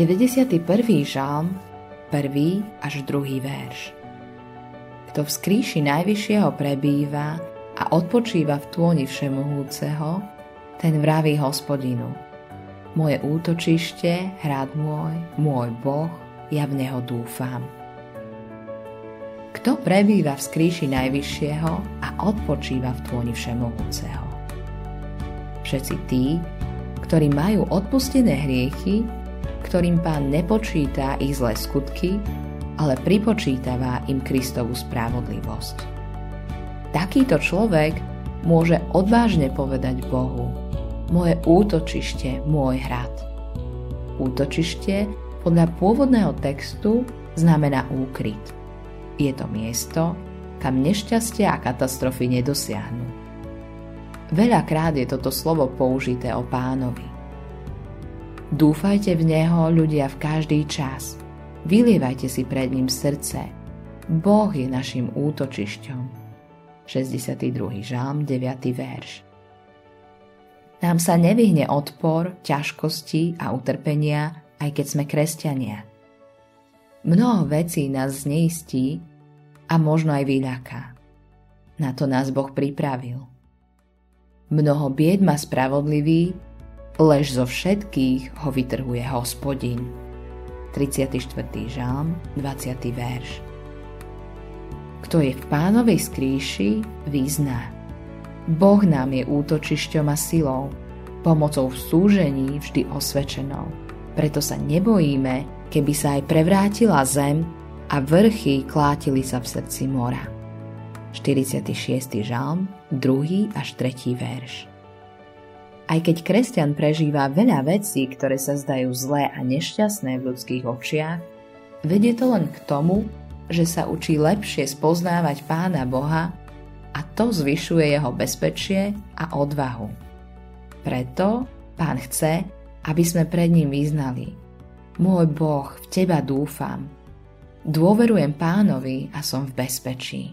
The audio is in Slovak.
91. žalm, 1. až 2. verš. Kto v skríši Najvyššieho prebýva a odpočíva v tôni Všemohúceho, ten vraví hospodinu. Moje útočište, hrad môj, môj Boh, ja v Neho dúfam. Kto prebýva v skríši Najvyššieho a odpočíva v tôni Všemohúceho? Všetci tí, ktorí majú odpustené hriechy, ktorým pán nepočíta ich zlé skutky, ale pripočítava im Kristovú spravodlivosť. Takýto človek môže odvážne povedať Bohu, moje útočište, môj hrad. Útočište podľa pôvodného textu znamená úkryt – je to miesto, kam nešťastie a katastrofy nedosiahnu. Veľakrát je toto slovo použité o pánovi. Dúfajte v Neho, ľudia, v každý čas. Vylievajte si pred ním srdce. Boh je našim útočišťom. 62. žalm, 9. verš. Nám sa nevyhne odpor, ťažkosti a utrpenia, aj keď sme kresťania. Mnoho vecí nás zneistí a možno aj vyľaká. Na to nás Boh pripravil. Mnoho bied má spravodlivý, lež zo všetkých ho vytrhuje hospodin. 34. žalm, 20. verš. Kto je v pánovej skríši, vyzná. Boh nám je útočišťom a silou, pomocou v súžení vždy osvečenou. Preto sa nebojíme, keby sa aj prevrátila zem a vrchy klátili sa v srdci mora. 46. žalm, 2. až 3. verš. Aj keď kresťan prežíva veľa vecí, ktoré sa zdajú zlé a nešťastné v ľudských očiach, vedie to len k tomu, že sa učí lepšie spoznávať Pána Boha a to zvyšuje jeho bezpečie a odvahu. Preto Pán chce, aby sme pred ním vyznali Môj Boh, v Teba dúfam, Dôverujem pánovi a som v bezpečí.